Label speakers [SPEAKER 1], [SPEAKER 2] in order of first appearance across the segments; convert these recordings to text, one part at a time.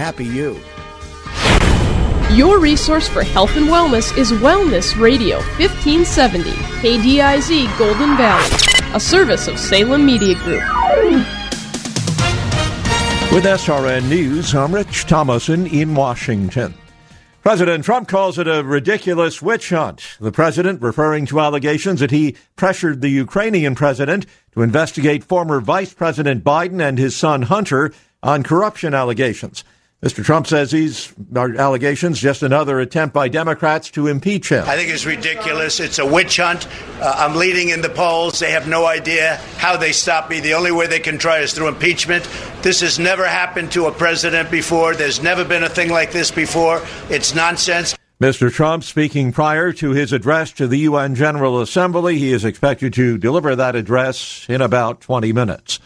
[SPEAKER 1] Happy you.
[SPEAKER 2] Your resource for health and wellness is Wellness Radio 1570, KDIZ Golden Valley, a service of Salem Media Group.
[SPEAKER 3] With SRN News, I'm Rich Thomason in Washington. President Trump calls it a ridiculous witch hunt. The president referring to allegations that he pressured the Ukrainian president to investigate former Vice President Biden and his son Hunter on corruption allegations. Mr. Trump says these are allegations just another attempt by Democrats to impeach him.
[SPEAKER 4] I think it's ridiculous. It's a witch hunt. Uh, I'm leading in the polls. They have no idea how they stop me. The only way they can try is through impeachment. This has never happened to a president before. There's never been a thing like this before. It's nonsense.
[SPEAKER 3] Mr. Trump speaking prior to his address to the UN General Assembly. He is expected to deliver that address in about 20 minutes.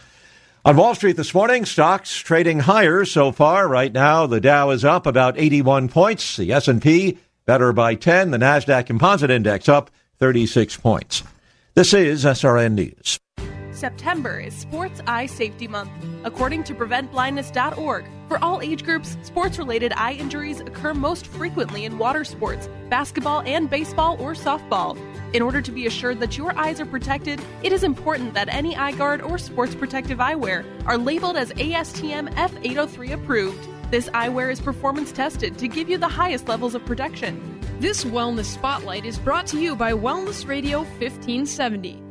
[SPEAKER 3] On Wall Street this morning, stocks trading higher so far. Right now, the Dow is up about 81 points. The S&P better by 10. The Nasdaq Composite Index up 36 points. This is SRN News.
[SPEAKER 2] September is Sports Eye Safety Month. According to PreventBlindness.org, for all age groups, sports related eye injuries occur most frequently in water sports, basketball, and baseball or softball. In order to be assured that your eyes are protected, it is important that any eye guard or sports protective eyewear are labeled as ASTM F803 approved. This eyewear is performance tested to give you the highest levels of protection. This Wellness Spotlight is brought to you by Wellness Radio 1570.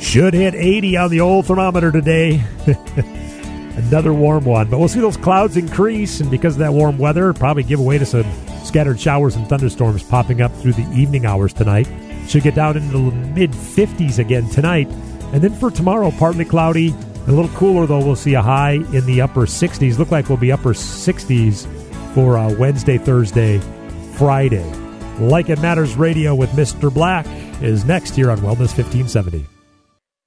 [SPEAKER 5] Should hit 80 on the old thermometer today. Another warm one. But we'll see those clouds increase, and because of that warm weather, probably give way to some scattered showers and thunderstorms popping up through the evening hours tonight. Should get down into the mid 50s again tonight. And then for tomorrow, partly cloudy. A little cooler, though. We'll see a high in the upper 60s. Look like we'll be upper 60s for uh, Wednesday, Thursday, Friday. Like It Matters Radio with Mr. Black is next here on Wellness 1570.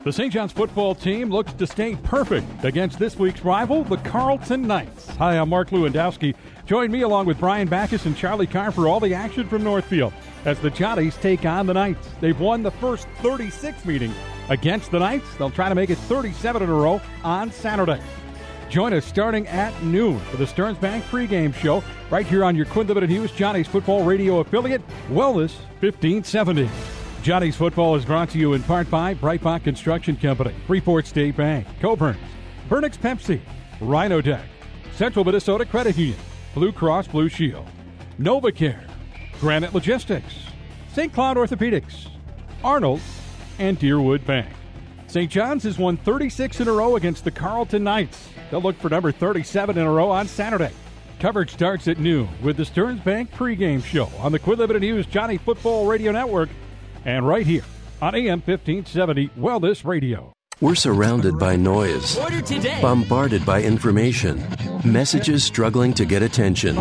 [SPEAKER 6] The St. John's football team looks to stay perfect against this week's rival, the Carleton Knights. Hi, I'm Mark Lewandowski. Join me along with Brian Backus and Charlie Carr for all the action from Northfield as the Johnnies take on the Knights. They've won the first 36 meetings against the Knights. They'll try to make it 37 in a row on Saturday. Join us starting at noon for the Stearns Bank pregame show right here on your Quinn Limited Hughes Johnnies Football Radio affiliate, Wellness 1570. Johnnies Football is brought to you in part by Brightbot Construction Company, Freeport State Bank, Coburn's, Bernick's Pepsi, Rhino Deck, Central Minnesota Credit Union, Blue Cross Blue Shield, NovaCare, Granite Logistics, St. Cloud Orthopedics, Arnold, and Deerwood Bank. St. John's has won 36 in a row against the Carleton Knights. They'll look for number 37 in a row on Saturday. Coverage starts at noon with the Stearns Bank pregame show on the Quinn Limited News Johnny Football Radio Network and right here on AM 1570 Wellness Radio.
[SPEAKER 7] We're surrounded by noise, bombarded by information, messages struggling to get attention.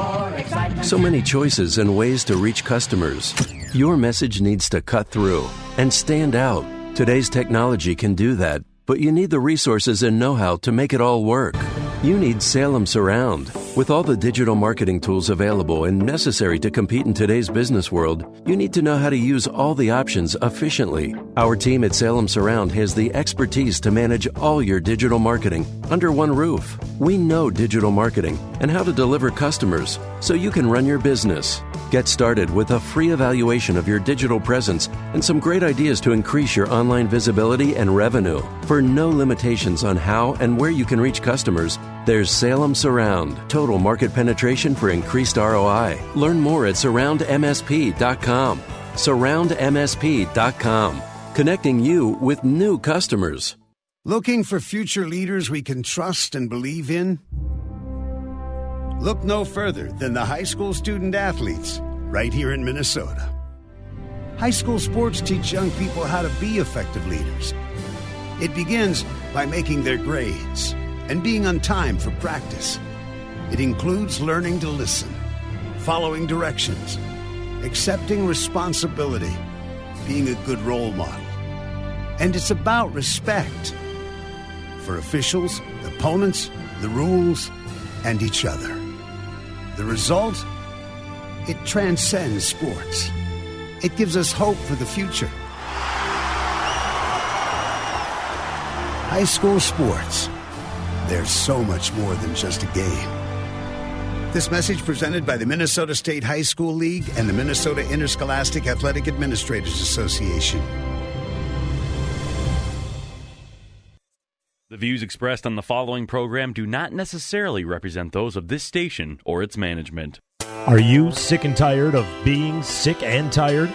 [SPEAKER 7] So many choices and ways to reach customers. Your message needs to cut through and stand out. Today's technology can do that, but you need the resources and know how to make it all work. You need Salem Surround. With all the digital marketing tools available and necessary to compete in today's business world, you need to know how to use all the options efficiently. Our team at Salem Surround has the expertise to manage all your digital marketing under one roof. We know digital marketing and how to deliver customers so you can run your business. Get started with a free evaluation of your digital presence and some great ideas to increase your online visibility and revenue. For no limitations on how and where you can reach customers, there's Salem Surround, total market penetration for increased ROI. Learn more at surroundmsp.com. Surroundmsp.com, connecting you with new customers.
[SPEAKER 8] Looking for future leaders we can trust and believe in? Look no further than the high school student athletes right here in Minnesota. High school sports teach young people how to be effective leaders. It begins by making their grades and being on time for practice. It includes learning to listen, following directions, accepting responsibility, being a good role model. And it's about respect for officials, opponents, the rules, and each other. The result? It transcends sports. It gives us hope for the future. High school sports. There's so much more than just a game. This message presented by the Minnesota State High School League and the Minnesota Interscholastic Athletic Administrators Association.
[SPEAKER 9] The views expressed on the following program do not necessarily represent those of this station or its management.
[SPEAKER 5] Are you sick and tired of being sick and tired?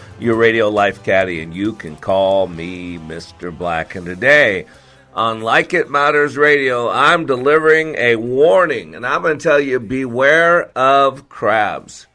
[SPEAKER 10] your radio life caddy, and you can call me Mr. Black. And today, on Like It Matters Radio, I'm delivering a warning, and I'm going to tell you beware of crabs.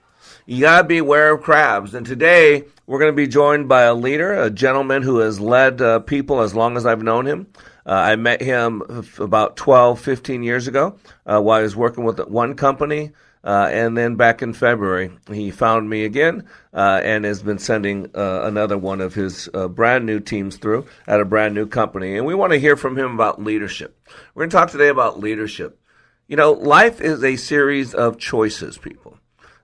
[SPEAKER 10] You got to beware of crabs. And today, we're going to be joined by a leader, a gentleman who has led uh, people as long as I've known him. Uh, I met him about 12, 15 years ago uh, while I was working with one company. Uh, and then back in February, he found me again uh, and has been sending uh, another one of his uh, brand new teams through at a brand new company. And we want to hear from him about leadership. We're going to talk today about leadership. You know, life is a series of choices, people.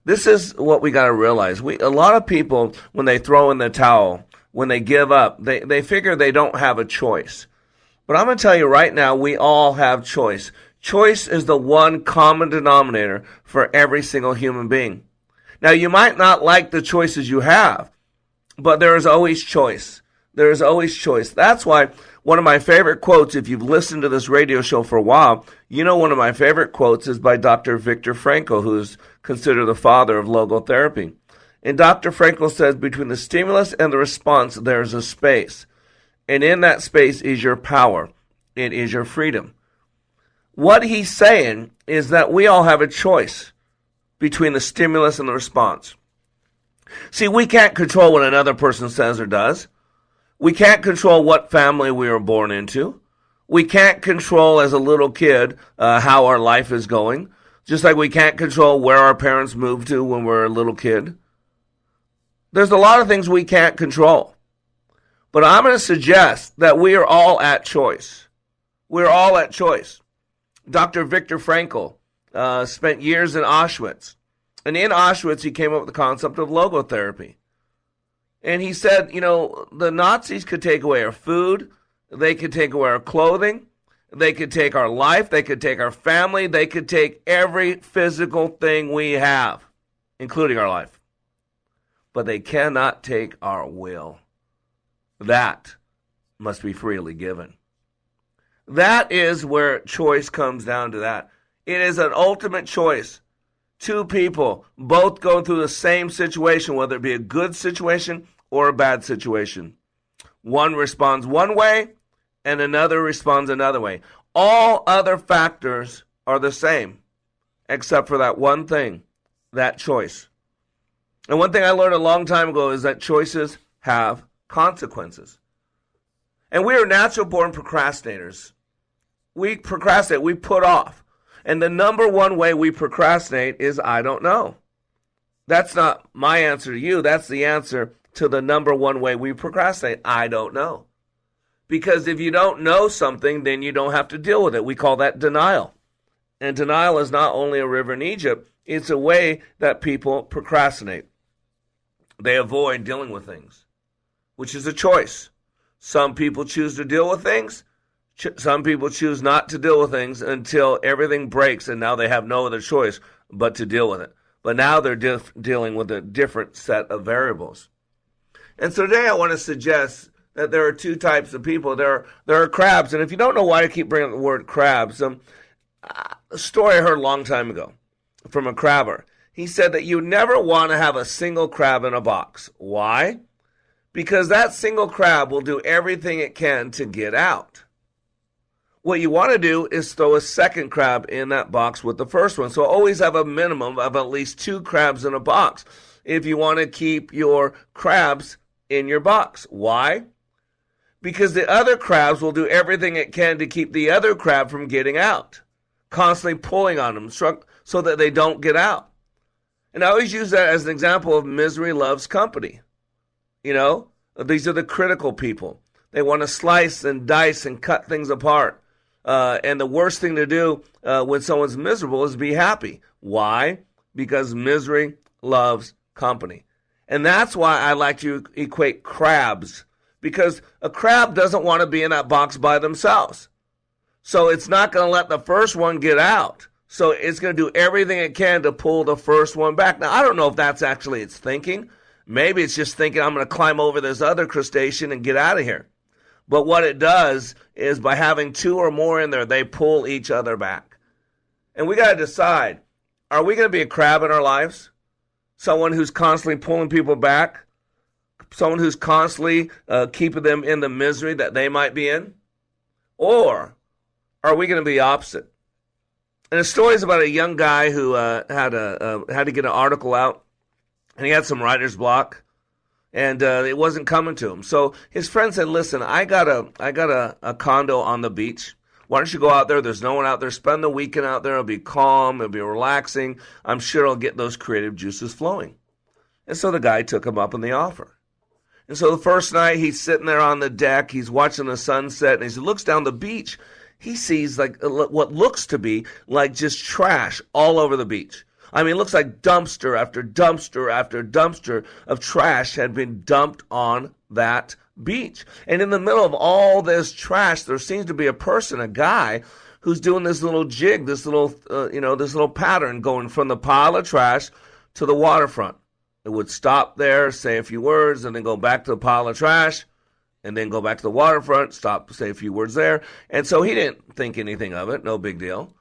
[SPEAKER 10] This is what we got to realize. We a lot of people when they throw in the towel, when they give up, they, they figure they don't have a choice. But I'm going to tell you right now, we all have choice. Choice is the one common denominator for every single human being. Now, you might not like the choices you have, but there is always choice. There is always choice. That's why one of my favorite quotes, if you've listened to this radio show for a while, you know one of my favorite quotes is by Dr. Viktor Frankl, who's considered the father of logotherapy. And Dr. Frankl says between the stimulus and the response, there's a space. And in that space is your power. It is your freedom. What he's saying is that we all have a choice between the stimulus and the response. See, we can't control what another person says or does. We can't control what family we were born into. We can't control as a little kid uh, how our life is going, just like we can't control where our parents moved to when we we're a little kid. There's a lot of things we can't control. But I'm going to suggest that we are all at choice. We're all at choice. Dr. Viktor Frankl uh, spent years in Auschwitz. And in Auschwitz, he came up with the concept of logotherapy. And he said, you know, the Nazis could take away our food, they could take away our clothing, they could take our life, they could take our family, they could take every physical thing we have, including our life. But they cannot take our will. That must be freely given. That is where choice comes down to that. It is an ultimate choice. Two people both going through the same situation, whether it be a good situation or a bad situation. One responds one way and another responds another way. All other factors are the same, except for that one thing, that choice. And one thing I learned a long time ago is that choices have consequences. And we are natural born procrastinators. We procrastinate, we put off. And the number one way we procrastinate is I don't know. That's not my answer to you. That's the answer to the number one way we procrastinate. I don't know. Because if you don't know something, then you don't have to deal with it. We call that denial. And denial is not only a river in Egypt, it's a way that people procrastinate. They avoid dealing with things, which is a choice. Some people choose to deal with things. Some people choose not to deal with things until everything breaks and now they have no other choice but to deal with it. But now they're dif- dealing with a different set of variables. And so today I want to suggest that there are two types of people. There are, there are crabs. And if you don't know why I keep bringing up the word crabs, um, a story I heard a long time ago from a crabber. he said that you never want to have a single crab in a box. Why? Because that single crab will do everything it can to get out. What you want to do is throw a second crab in that box with the first one. So always have a minimum of at least two crabs in a box if you want to keep your crabs in your box. Why? Because the other crabs will do everything it can to keep the other crab from getting out, constantly pulling on them so that they don't get out. And I always use that as an example of misery loves company. You know, these are the critical people. They want to slice and dice and cut things apart. Uh, and the worst thing to do uh, when someone's miserable is be happy. Why? Because misery loves company. And that's why I like to equate crabs, because a crab doesn't want to be in that box by themselves. So it's not going to let the first one get out. So it's going to do everything it can to pull the first one back. Now, I don't know if that's actually its thinking. Maybe it's just thinking, I'm going to climb over this other crustacean and get out of here. But what it does is by having two or more in there, they pull each other back. And we got to decide are we going to be a crab in our lives? Someone who's constantly pulling people back? Someone who's constantly uh, keeping them in the misery that they might be in? Or are we going to be opposite? And the story is about a young guy who uh, had a uh, had to get an article out, and he had some writer's block and uh, it wasn't coming to him. So his friend said, "Listen, I got a I got a, a condo on the beach. Why don't you go out there? There's no one out there. Spend the weekend out there. It'll be calm. It'll be relaxing. I'm sure it'll get those creative juices flowing." And so the guy took him up on the offer. And so the first night he's sitting there on the deck, he's watching the sunset, and as he looks down the beach, he sees like what looks to be like just trash all over the beach. I mean, it looks like dumpster after dumpster after dumpster of trash had been dumped on that beach. And in the middle of all this trash, there seems to be a person, a guy, who's doing this little jig, this little, uh, you know, this little pattern going from the pile of trash to the waterfront. It would stop there, say a few words, and then go back to the pile of trash, and then go back to the waterfront, stop, say a few words there. And so he didn't think anything of it, no big deal.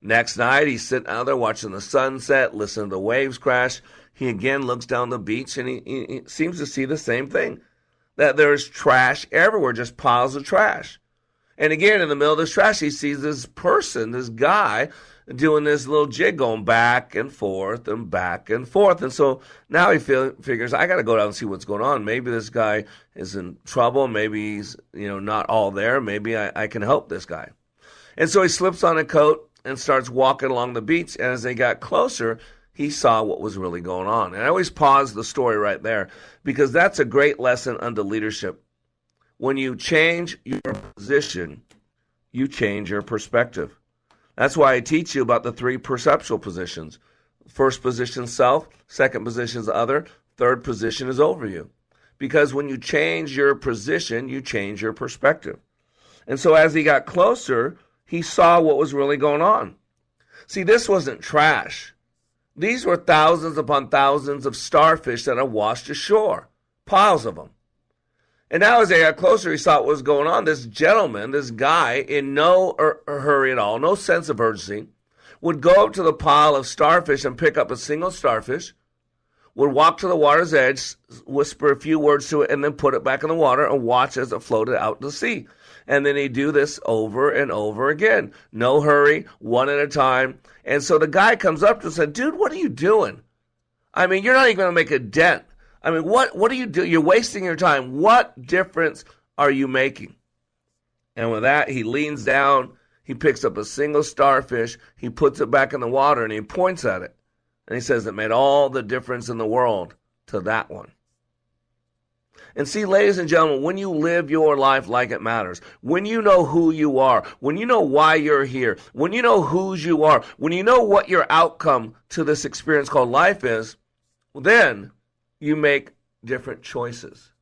[SPEAKER 10] Next night, he's sitting out there watching the sunset, listening to the waves crash. He again looks down the beach and he, he, he seems to see the same thing that there's trash everywhere, just piles of trash. And again, in the middle of this trash, he sees this person, this guy, doing this little jig going back and forth and back and forth. And so now he feel, figures, I got to go down and see what's going on. Maybe this guy is in trouble. Maybe he's, you know, not all there. Maybe I, I can help this guy. And so he slips on a coat and starts walking along the beach. And as they got closer, he saw what was really going on. And I always pause the story right there because that's a great lesson under leadership. When you change your position, you change your perspective. That's why I teach you about the three perceptual positions. First position self, second position is other, third position is over you. Because when you change your position, you change your perspective. And so as he got closer, he saw what was really going on. See, this wasn't trash. These were thousands upon thousands of starfish that had washed ashore, piles of them. And now, as they got closer, he saw what was going on. This gentleman, this guy, in no ur- hurry at all, no sense of urgency, would go up to the pile of starfish and pick up a single starfish, would walk to the water's edge, whisper a few words to it, and then put it back in the water and watch as it floated out to sea. And then he'd do this over and over again. No hurry, one at a time. And so the guy comes up to him and said, Dude, what are you doing? I mean, you're not even going to make a dent. I mean, what, what are you doing? You're wasting your time. What difference are you making? And with that, he leans down, he picks up a single starfish, he puts it back in the water, and he points at it. And he says, It made all the difference in the world to that one. And see, ladies and gentlemen, when you live your life like it matters, when you know who you are, when you know why you're here, when you know whose you are, when you know what your outcome to this experience called life is, then you make different choices.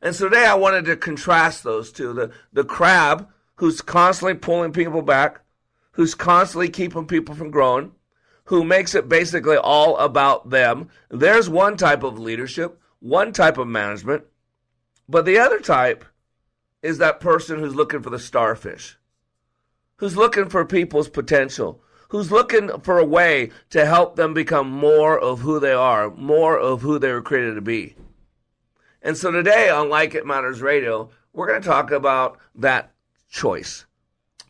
[SPEAKER 10] And so today I wanted to contrast those two the, the crab who's constantly pulling people back, who's constantly keeping people from growing, who makes it basically all about them. There's one type of leadership, one type of management. But the other type is that person who's looking for the starfish, who's looking for people's potential, who's looking for a way to help them become more of who they are, more of who they were created to be. And so today on Like It Matters Radio, we're going to talk about that choice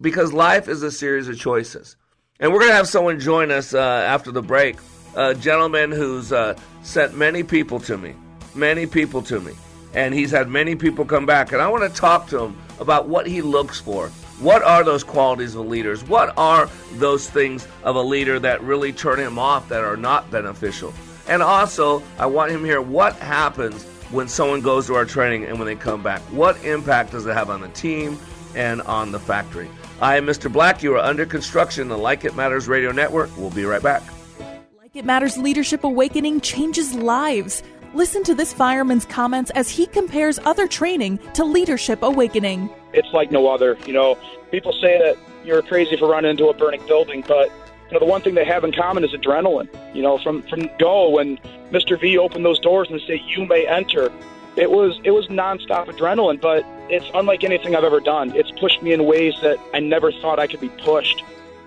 [SPEAKER 10] because life is a series of choices. And we're going to have someone join us uh, after the break, a gentleman who's uh, sent many people to me, many people to me. And he's had many people come back. And I want to talk to him about what he looks for what are those qualities of leaders? What are those things of a leader that really turn him off that are not beneficial? And also, I want him here what happens when someone goes to our training and when they come back? What impact does it have on the team and on the factory? I am Mr. Black. You are under construction, the Like It Matters Radio Network. We'll be right back.
[SPEAKER 11] Like It Matters Leadership Awakening changes lives. Listen to this fireman's comments as he compares other training to Leadership Awakening.
[SPEAKER 12] It's like no other. You know, people say that you're crazy for running into a burning building, but you know the one thing they have in common is adrenaline. You know, from from go when Mr. V opened those doors and said you may enter, it was it was nonstop adrenaline, but it's unlike anything I've ever done. It's pushed me in ways that I never thought I could be pushed.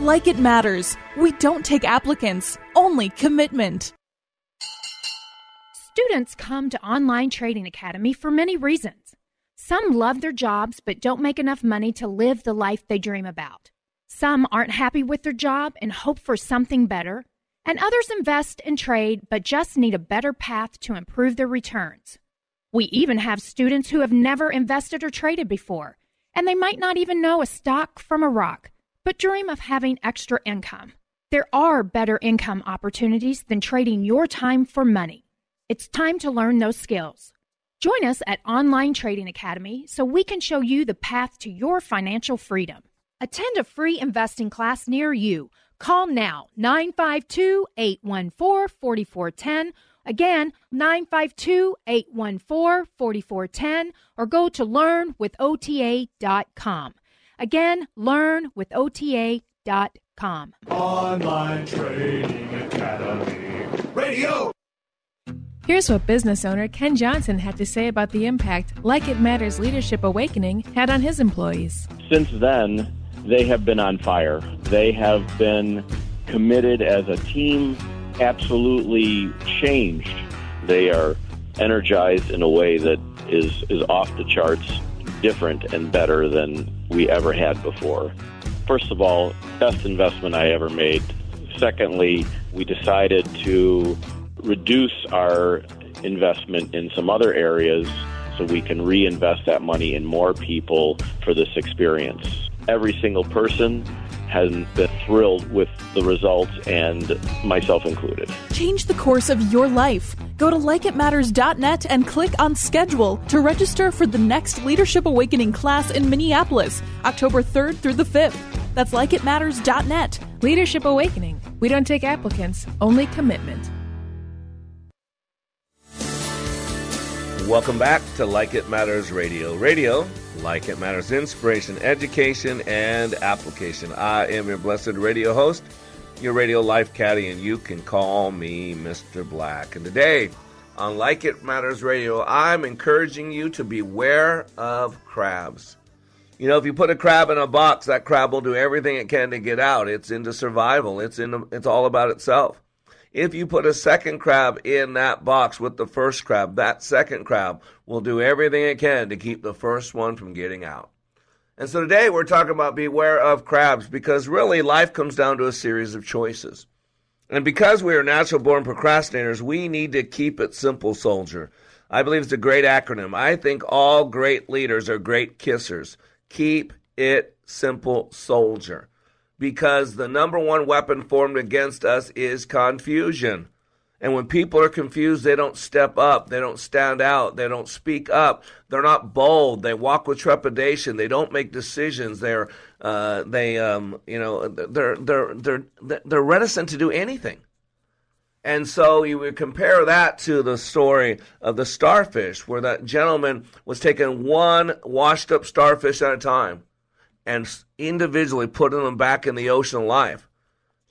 [SPEAKER 11] Like It Matters. We don't take applicants, only commitment.
[SPEAKER 13] Students come to Online Trading Academy for many reasons. Some love their jobs but don't make enough money to live the life they dream about. Some aren't happy with their job and hope for something better. And others invest and trade but just need a better path to improve their returns. We even have students who have never invested or traded before, and they might not even know a stock from a rock, but dream of having extra income. There are better income opportunities than trading your time for money. It's time to learn those skills. Join us at Online Trading Academy so we can show you the path to your financial freedom. Attend a free investing class near you. Call now 952 814 4410. Again, 952 814 4410 or go to learnwithota.com. Again, learnwithota.com.
[SPEAKER 14] Online Trading Academy. Radio.
[SPEAKER 15] Here's what business owner Ken Johnson had to say about the impact Like It Matters Leadership Awakening had on his employees.
[SPEAKER 16] Since then, they have been on fire. They have been committed as a team, absolutely changed. They are energized in a way that is, is off the charts, different and better than we ever had before. First of all, best investment I ever made. Secondly, we decided to reduce our investment in some other areas so we can reinvest that money in more people for this experience. Every single person has been thrilled with the results, and myself included.
[SPEAKER 11] Change the course of your life. Go to likeitmatters.net and click on schedule to register for the next Leadership Awakening class in Minneapolis, October 3rd through the 5th. That's likeitmatters.net.
[SPEAKER 15] Leadership Awakening. We don't take applicants, only commitment.
[SPEAKER 10] Welcome back to Like It Matters Radio. Radio, like it matters, inspiration, education, and application. I am your blessed radio host, your radio life caddy, and you can call me Mr. Black. And today on Like It Matters Radio, I'm encouraging you to beware of crabs. You know, if you put a crab in a box, that crab will do everything it can to get out. It's into survival. It's in. It's all about itself. If you put a second crab in that box with the first crab, that second crab will do everything it can to keep the first one from getting out. And so today we're talking about beware of crabs because really life comes down to a series of choices. And because we are natural born procrastinators, we need to keep it simple, soldier. I believe it's a great acronym. I think all great leaders are great kissers. Keep it simple, soldier because the number one weapon formed against us is confusion. And when people are confused, they don't step up, they don't stand out, they don't speak up, they're not bold, they walk with trepidation, they don't make decisions, they're uh, they um, you know they're they're they're they're reticent to do anything. And so you would compare that to the story of the starfish, where that gentleman was taking one washed up starfish at a time and individually putting them back in the ocean alive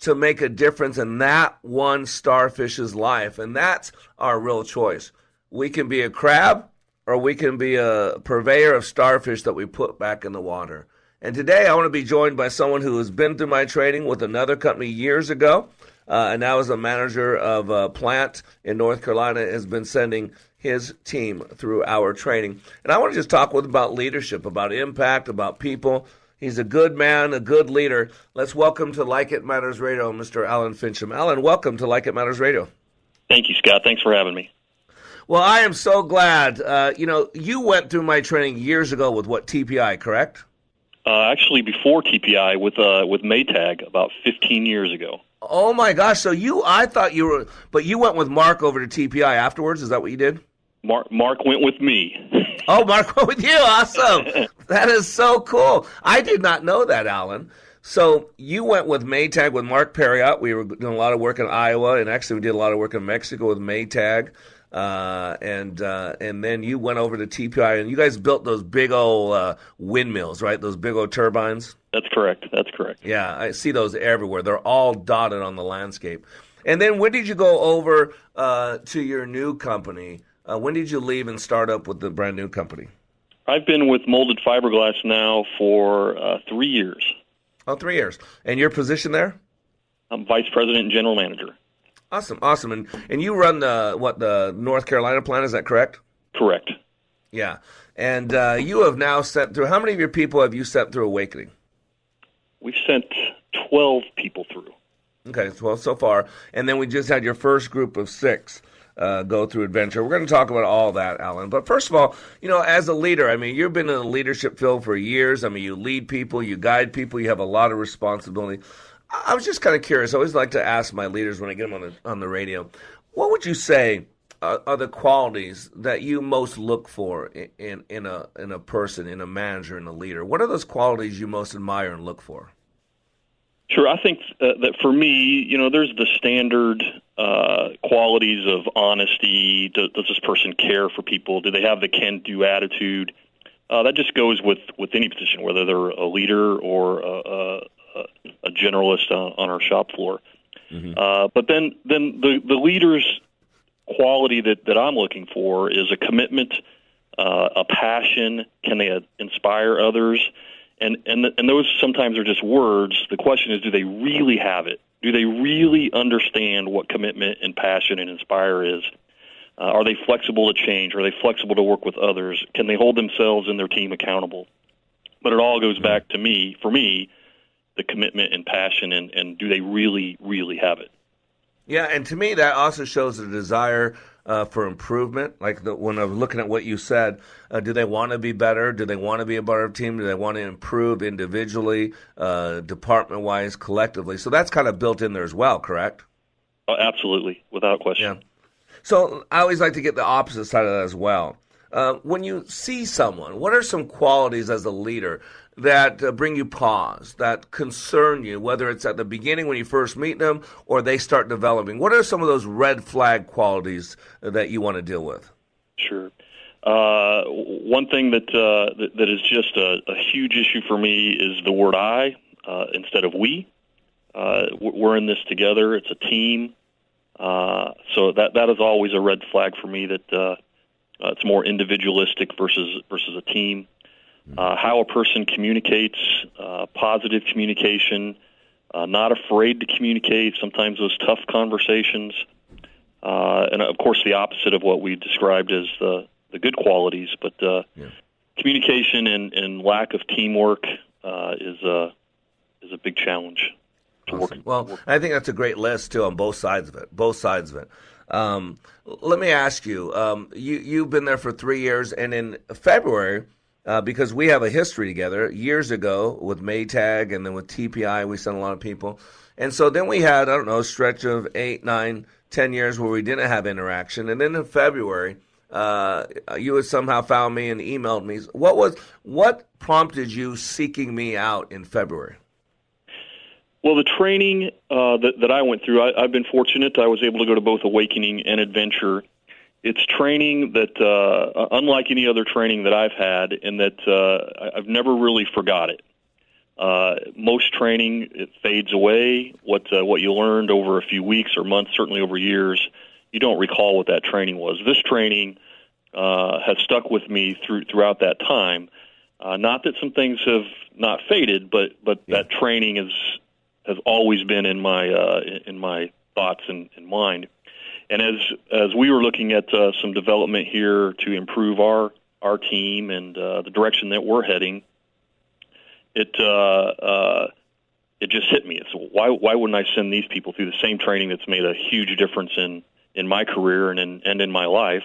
[SPEAKER 10] to make a difference in that one starfish's life. And that's our real choice. We can be a crab or we can be a purveyor of starfish that we put back in the water. And today I want to be joined by someone who has been through my training with another company years ago uh, and now as a manager of a plant in North Carolina, has been sending his team through our training. And I want to just talk with about leadership, about impact, about people. He's a good man, a good leader. Let's welcome to Like It Matters Radio, Mr. Alan Fincham. Alan, welcome to Like It Matters Radio.
[SPEAKER 17] Thank you, Scott. Thanks for having me.
[SPEAKER 10] Well, I am so glad. Uh, you know, you went through my training years ago with what TPI, correct?
[SPEAKER 17] Uh, actually, before TPI, with uh, with Maytag, about 15 years ago.
[SPEAKER 10] Oh my gosh! So you, I thought you were, but you went with Mark over to TPI afterwards. Is that what you did?
[SPEAKER 17] Mark, Mark went with me.
[SPEAKER 10] oh, Mark went with you. Awesome. that is so cool. I did not know that, Alan. So you went with Maytag with Mark Perriott. We were doing a lot of work in Iowa, and actually we did a lot of work in Mexico with Maytag. Uh, and uh, and then you went over to TPI, and you guys built those big old uh, windmills, right? Those big old turbines.
[SPEAKER 17] That's correct. That's correct.
[SPEAKER 10] Yeah, I see those everywhere. They're all dotted on the landscape. And then when did you go over uh, to your new company? Uh, when did you leave and start up with the brand new company?
[SPEAKER 17] I've been with Molded Fiberglass now for uh, three years.
[SPEAKER 10] Oh, three years. And your position there?
[SPEAKER 17] I'm vice president and general manager.
[SPEAKER 10] Awesome, awesome. And and you run the what the North Carolina plant? Is that correct?
[SPEAKER 17] Correct.
[SPEAKER 10] Yeah. And uh, you have now sent through. How many of your people have you sent through Awakening?
[SPEAKER 17] We've sent 12 people through.
[SPEAKER 10] Okay, 12 so far. And then we just had your first group of six uh, go through adventure. We're going to talk about all that, Alan. But first of all, you know, as a leader, I mean, you've been in the leadership field for years. I mean, you lead people, you guide people, you have a lot of responsibility. I was just kind of curious. I always like to ask my leaders when I get them on the on the radio, what would you say are, are the qualities that you most look for in, in, in a in a person, in a manager, in a leader? What are those qualities you most admire and look for?
[SPEAKER 17] Sure, I think uh, that for me, you know, there's the standard uh, qualities of honesty. Does, does, this person care for people? Do they have the can-do attitude? Uh, that just goes with with any position, whether they're a leader or a, a, a generalist on, on, our shop floor. Mm-hmm. Uh, but then, then the the leader's quality that that I'm looking for is a commitment, uh, a passion. Can they inspire others? and and and those sometimes are just words. The question is, do they really have it? Do they really understand what commitment and passion and inspire is? Uh, are they flexible to change? Are they flexible to work with others? Can they hold themselves and their team accountable? But it all goes back to me, for me, the commitment and passion, and, and do they really, really have it?
[SPEAKER 10] Yeah, and to me, that also shows a desire uh, for improvement? Like the, when I was looking at what you said, uh, do they want to be better? Do they want to be a better team? Do they want to improve individually, uh, department wise, collectively? So that's kind of built in there as well, correct?
[SPEAKER 17] Oh, absolutely, without question.
[SPEAKER 10] Yeah. So I always like to get the opposite side of that as well. Uh, when you see someone, what are some qualities as a leader that uh, bring you pause, that concern you, whether it's at the beginning when you first meet them or they start developing? What are some of those red flag qualities that you want to deal with?
[SPEAKER 17] Sure. Uh, one thing that, uh, that, that is just a, a, huge issue for me is the word "I" uh, instead of "we." Uh, we're in this together. It's a team. Uh, so that that is always a red flag for me. That it's more individualistic versus versus a team uh, how a person communicates, uh, positive communication, uh, not afraid to communicate, sometimes those tough conversations, uh, and of course the opposite of what we described as the, the good qualities, but uh, yeah. communication and, and lack of teamwork uh, is, a, is a big challenge.
[SPEAKER 10] Awesome. well. I think that's a great list too on both sides of it. Both sides of it. Um, let me ask you, um, you you've been there for three years, and in February uh, because we have a history together years ago with Maytag and then with TPI. We sent a lot of people. And so then we had, I don't know, a stretch of eight, nine, ten years where we didn't have interaction, and then in February. Uh, you had somehow found me and emailed me. What was what prompted you seeking me out in February?
[SPEAKER 17] Well, the training uh, that, that I went through, I, I've been fortunate. I was able to go to both Awakening and Adventure. It's training that, uh, unlike any other training that I've had, and that uh, I've never really forgot it. Uh, most training it fades away. What uh, what you learned over a few weeks or months, certainly over years, you don't recall what that training was. This training uh, has stuck with me through throughout that time. Uh, not that some things have not faded, but but yeah. that training is has always been in my uh, in my thoughts and, and mind. And as as we were looking at uh, some development here to improve our our team and uh, the direction that we're heading, it uh, uh, it just hit me. It's why why wouldn't I send these people through the same training that's made a huge difference in in my career and in and in my life?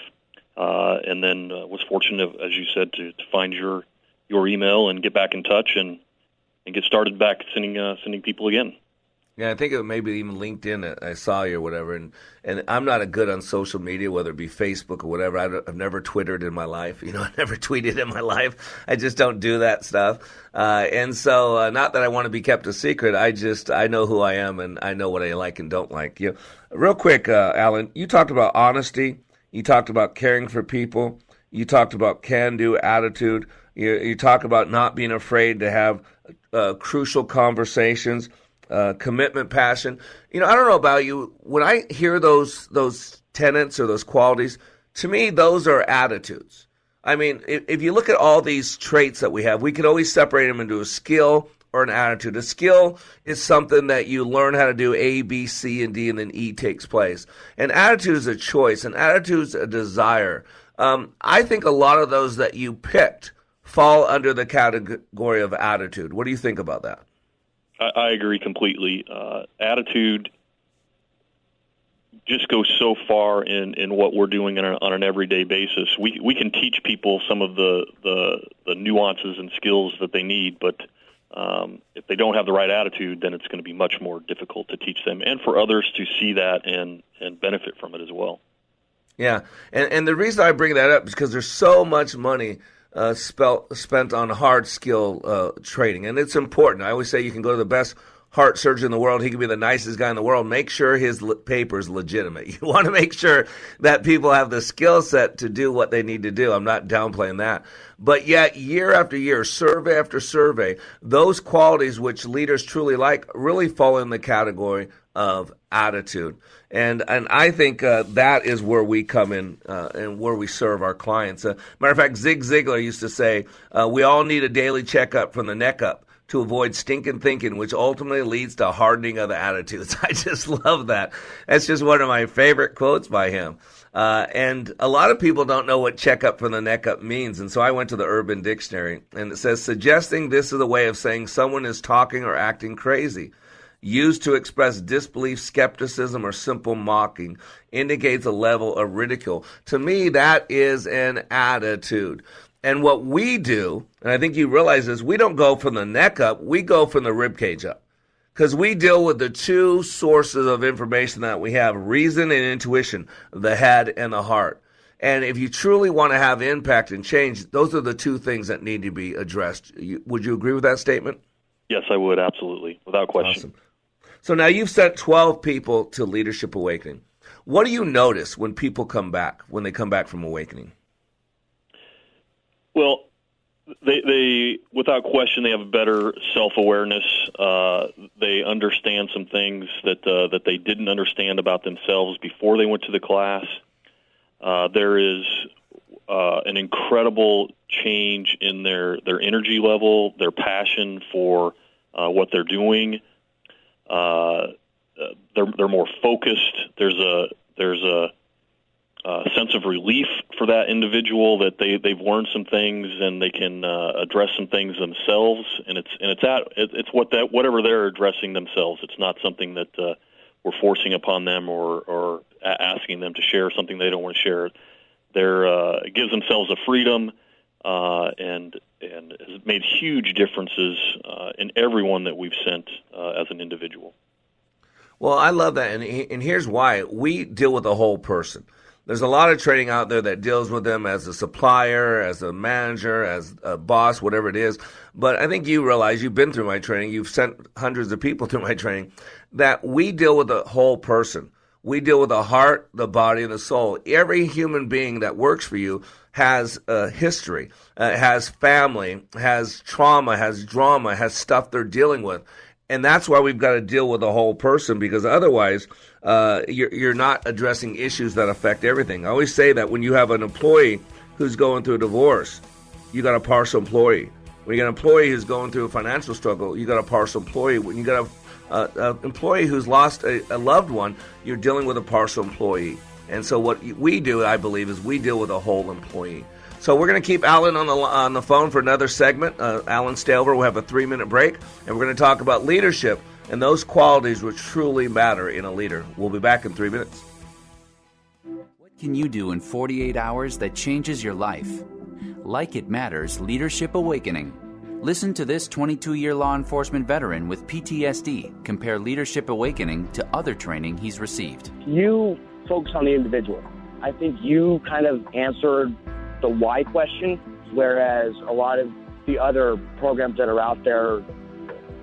[SPEAKER 17] Uh, and then uh, was fortunate, as you said, to, to find your your email and get back in touch and and get started back sending uh, sending people again.
[SPEAKER 10] Yeah, I think it maybe even LinkedIn. I saw you or whatever, and and I'm not a good on social media, whether it be Facebook or whatever. I've, I've never Twittered in my life. You know, I never tweeted in my life. I just don't do that stuff. Uh, and so, uh, not that I want to be kept a secret. I just I know who I am and I know what I like and don't like. You, know, real quick, uh, Alan, you talked about honesty. You talked about caring for people. You talked about can-do attitude. You, you talk about not being afraid to have uh, crucial conversations, uh, commitment, passion. You know, I don't know about you. When I hear those those tenets or those qualities, to me, those are attitudes. I mean, if, if you look at all these traits that we have, we can always separate them into a skill or an attitude. A skill is something that you learn how to do A, B, C, and D, and then E takes place. An attitude is a choice. An attitude is a desire. Um, I think a lot of those that you picked fall under the category of attitude. What do you think about that?
[SPEAKER 17] I, I agree completely. Uh, attitude just goes so far in, in what we're doing on, on an everyday basis. We we can teach people some of the, the the nuances and skills that they need, but um, if they don't have the right attitude, then it's going to be much more difficult to teach them, and for others to see that and and benefit from it as well.
[SPEAKER 10] Yeah, and and the reason I bring that up is because there's so much money uh, spent on hard skill uh, training, and it's important. I always say you can go to the best heart surgeon in the world. He can be the nicest guy in the world. Make sure his le- paper is legitimate. You want to make sure that people have the skill set to do what they need to do. I'm not downplaying that. But yet, year after year, survey after survey, those qualities which leaders truly like really fall in the category of attitude. And and I think uh, that is where we come in uh, and where we serve our clients. Uh, matter of fact, Zig Ziglar used to say, uh, "We all need a daily checkup from the neck up." To avoid stinking thinking, which ultimately leads to hardening of the attitudes. I just love that. That's just one of my favorite quotes by him. Uh, and a lot of people don't know what checkup from the neck up means. And so I went to the Urban Dictionary and it says suggesting this is a way of saying someone is talking or acting crazy used to express disbelief, skepticism, or simple mocking, indicates a level of ridicule. To me, that is an attitude. And what we do, and I think you realize this, we don't go from the neck up, we go from the rib cage up. Because we deal with the two sources of information that we have reason and intuition, the head and the heart. And if you truly want to have impact and change, those are the two things that need to be addressed. would you agree with that statement?
[SPEAKER 17] Yes, I would, absolutely, without question.
[SPEAKER 10] Awesome. So now you've sent 12 people to Leadership Awakening. What do you notice when people come back, when they come back from Awakening?
[SPEAKER 17] Well, they, they without question, they have a better self awareness. Uh, they understand some things that uh, that they didn't understand about themselves before they went to the class. Uh, there is uh, an incredible change in their their energy level, their passion for uh, what they're doing. Uh, they're they're more focused. There's a there's a, a sense of relief for that individual that they they've learned some things and they can uh, address some things themselves. And it's and it's at it's what that whatever they're addressing themselves. It's not something that uh, we're forcing upon them or or asking them to share something they don't want to share. They're uh, it gives themselves a freedom uh, and and has made huge differences uh, in everyone that we've sent uh, as an individual.
[SPEAKER 10] Well, I love that, and and here's why: we deal with the whole person. There's a lot of training out there that deals with them as a supplier, as a manager, as a boss, whatever it is. But I think you realize you've been through my training, you've sent hundreds of people through my training, that we deal with the whole person. We deal with the heart, the body, and the soul. Every human being that works for you has a history, uh, has family, has trauma, has drama, has stuff they're dealing with. And that's why we've got to deal with the whole person because otherwise, uh, you're, you're not addressing issues that affect everything. I always say that when you have an employee who's going through a divorce, you got a partial employee. When you got an employee who's going through a financial struggle, you got a partial employee. When you got a, employee who's lost a, a loved one, you're dealing with a partial employee. And so what we do, I believe, is we deal with a whole employee. So we're going to keep Alan on the on the phone for another segment. Uh, Alan Stalver will have a three minute break, and we're going to talk about leadership and those qualities which truly matter in a leader. We'll be back in three minutes.
[SPEAKER 18] What can you do in 48 hours that changes your life? Like It Matters Leadership Awakening. Listen to this 22 year law enforcement veteran with PTSD compare Leadership Awakening to other training he's received.
[SPEAKER 19] You focus on the individual. I think you kind of answered the why question, whereas a lot of the other programs that are out there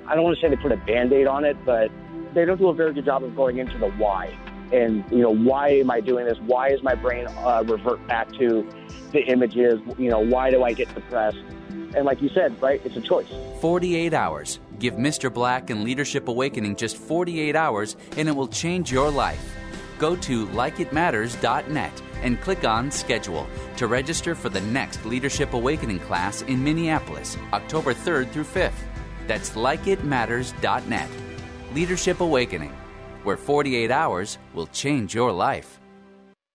[SPEAKER 19] I don't want to say they put a band-aid on it, but they don't do a very good job of going into the why. And, you know, why am I doing this? Why is my brain uh, revert back to the images? You know, why do I get depressed? And like you said, right, it's a choice.
[SPEAKER 18] 48 hours. Give Mr. Black and Leadership Awakening just 48 hours, and it will change your life. Go to likeitmatters.net and click on Schedule to register for the next Leadership Awakening class in Minneapolis, October 3rd through 5th. That's likeitmatters.net. Leadership Awakening, where 48 hours will change your life.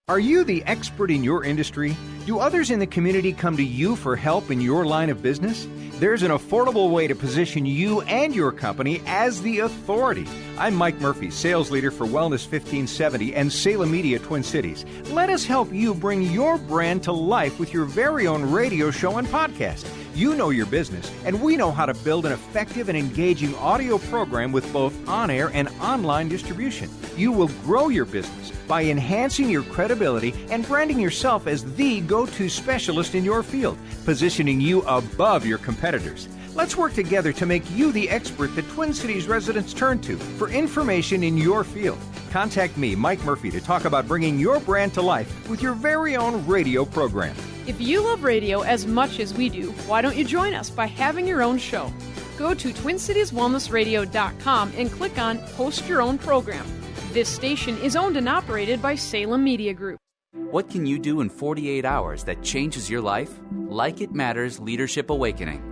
[SPEAKER 20] Are you the expert in your industry? Do others in the community come to you for help in your line of business? There's an affordable way to position you and your company as the authority. I'm Mike Murphy, sales leader for Wellness 1570 and Salem Media Twin Cities. Let us help you bring your brand to life with your very own radio show and podcast. You know your business, and we know how to build an effective and engaging audio program with both on air and online distribution. You will grow your business by enhancing your credibility and branding yourself as the go to specialist in your field, positioning you above your competitors. Let's work together to make you the expert that Twin Cities residents turn to for information in your field. Contact me, Mike Murphy, to talk about bringing your brand to life with your very own radio program.
[SPEAKER 1] If you love radio as much as we do, why don't you join us by having your own show? Go to TwinCitiesWellnessRadio.com and click on Host Your Own Program. This station is owned and operated by Salem Media Group.
[SPEAKER 18] What can you do in 48 hours that changes your life? Like It Matters Leadership Awakening.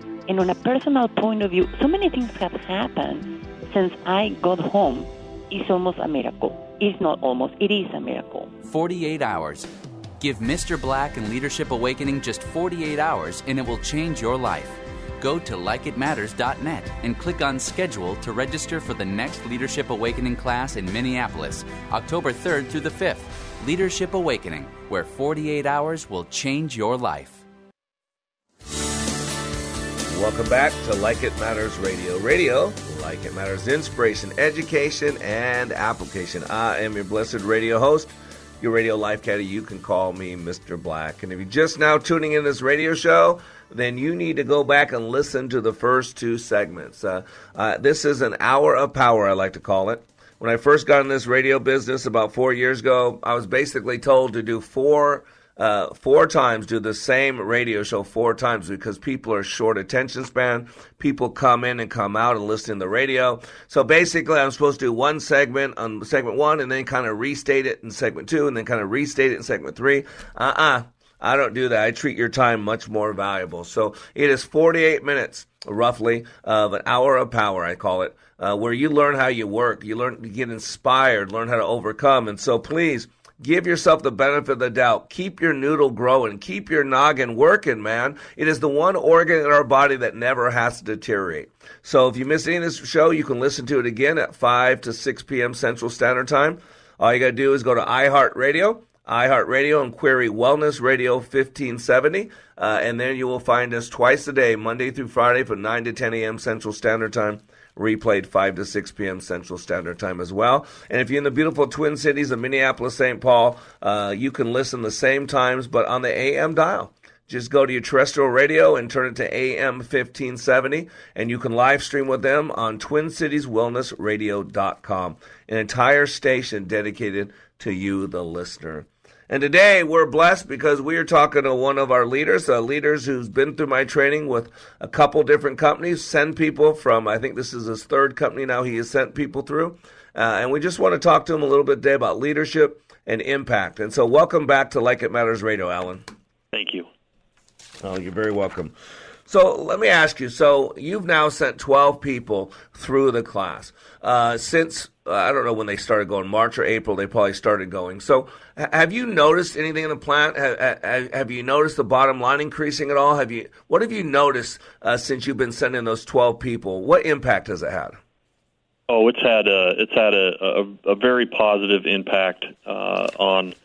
[SPEAKER 21] And on a personal point of view, so many things have happened since I got home. It's almost a miracle. It's not almost, it is a miracle.
[SPEAKER 18] 48 hours Give Mr. Black and Leadership Awakening just 48 hours and it will change your life. Go to likeitmatters.net and click on schedule to register for the next Leadership Awakening class in Minneapolis, October 3rd through the 5th. Leadership Awakening, where 48 hours will change your life.
[SPEAKER 10] Welcome back to Like It Matters Radio. Radio, like it matters, inspiration, education, and application. I am your blessed radio host your radio life caddy, you can call me Mr. Black. And if you're just now tuning in this radio show, then you need to go back and listen to the first two segments. Uh, uh, this is an hour of power, I like to call it. When I first got in this radio business about four years ago, I was basically told to do four uh, four times, do the same radio show four times because people are short attention span. People come in and come out and listen to the radio. So basically, I'm supposed to do one segment on segment one and then kind of restate it in segment two and then kind of restate it in segment three. Uh uh-uh, uh I don't do that. I treat your time much more valuable. So it is 48 minutes, roughly, of an hour of power, I call it, uh, where you learn how you work. You learn to get inspired, learn how to overcome. And so please, Give yourself the benefit of the doubt. Keep your noodle growing. Keep your noggin working, man. It is the one organ in our body that never has to deteriorate. So if you miss any of this show, you can listen to it again at 5 to 6 p.m. Central Standard Time. All you got to do is go to iHeartRadio, iHeartRadio, and query Wellness Radio 1570. Uh, and then you will find us twice a day, Monday through Friday from 9 to 10 a.m. Central Standard Time replayed 5 to 6 p.m. Central Standard Time as well. And if you're in the beautiful Twin Cities of Minneapolis, St. Paul, uh, you can listen the same times, but on the AM dial. Just go to your terrestrial radio and turn it to AM 1570, and you can live stream with them on TwinCitiesWellnessRadio.com, an entire station dedicated to you, the listener. And today we're blessed because we are talking to one of our leaders, uh, leaders who's been through my training with a couple different companies, send people from, I think this is his third company now he has sent people through. Uh, and we just want to talk to him a little bit today about leadership and impact. And so welcome back to Like It Matters Radio, Alan.
[SPEAKER 17] Thank you.
[SPEAKER 10] Oh, you're very welcome. So let me ask you. So you've now sent 12 people through the class uh, since I don't know when they started going, March or April. They probably started going. So have you noticed anything in the plant? Have, have, you noticed the bottom line increasing at all? Have you? What have you noticed uh, since you've been sending those 12 people? What impact has it had?
[SPEAKER 17] Oh, it's had a it's had a, a, a very positive impact uh, on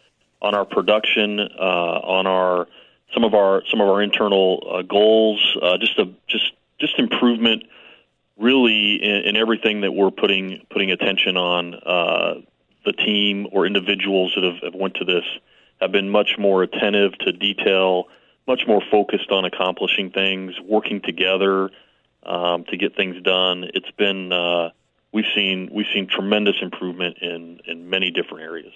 [SPEAKER 17] on our production, uh, on our some of our some of our internal uh, goals, uh, just a just just improvement, really in, in, everything that we're putting putting attention on. Uh, the team or individuals that have, have went to this have been much more attentive to detail, much more focused on accomplishing things, working together um, to get things done. It's been uh, we've seen we've seen tremendous improvement in in many different areas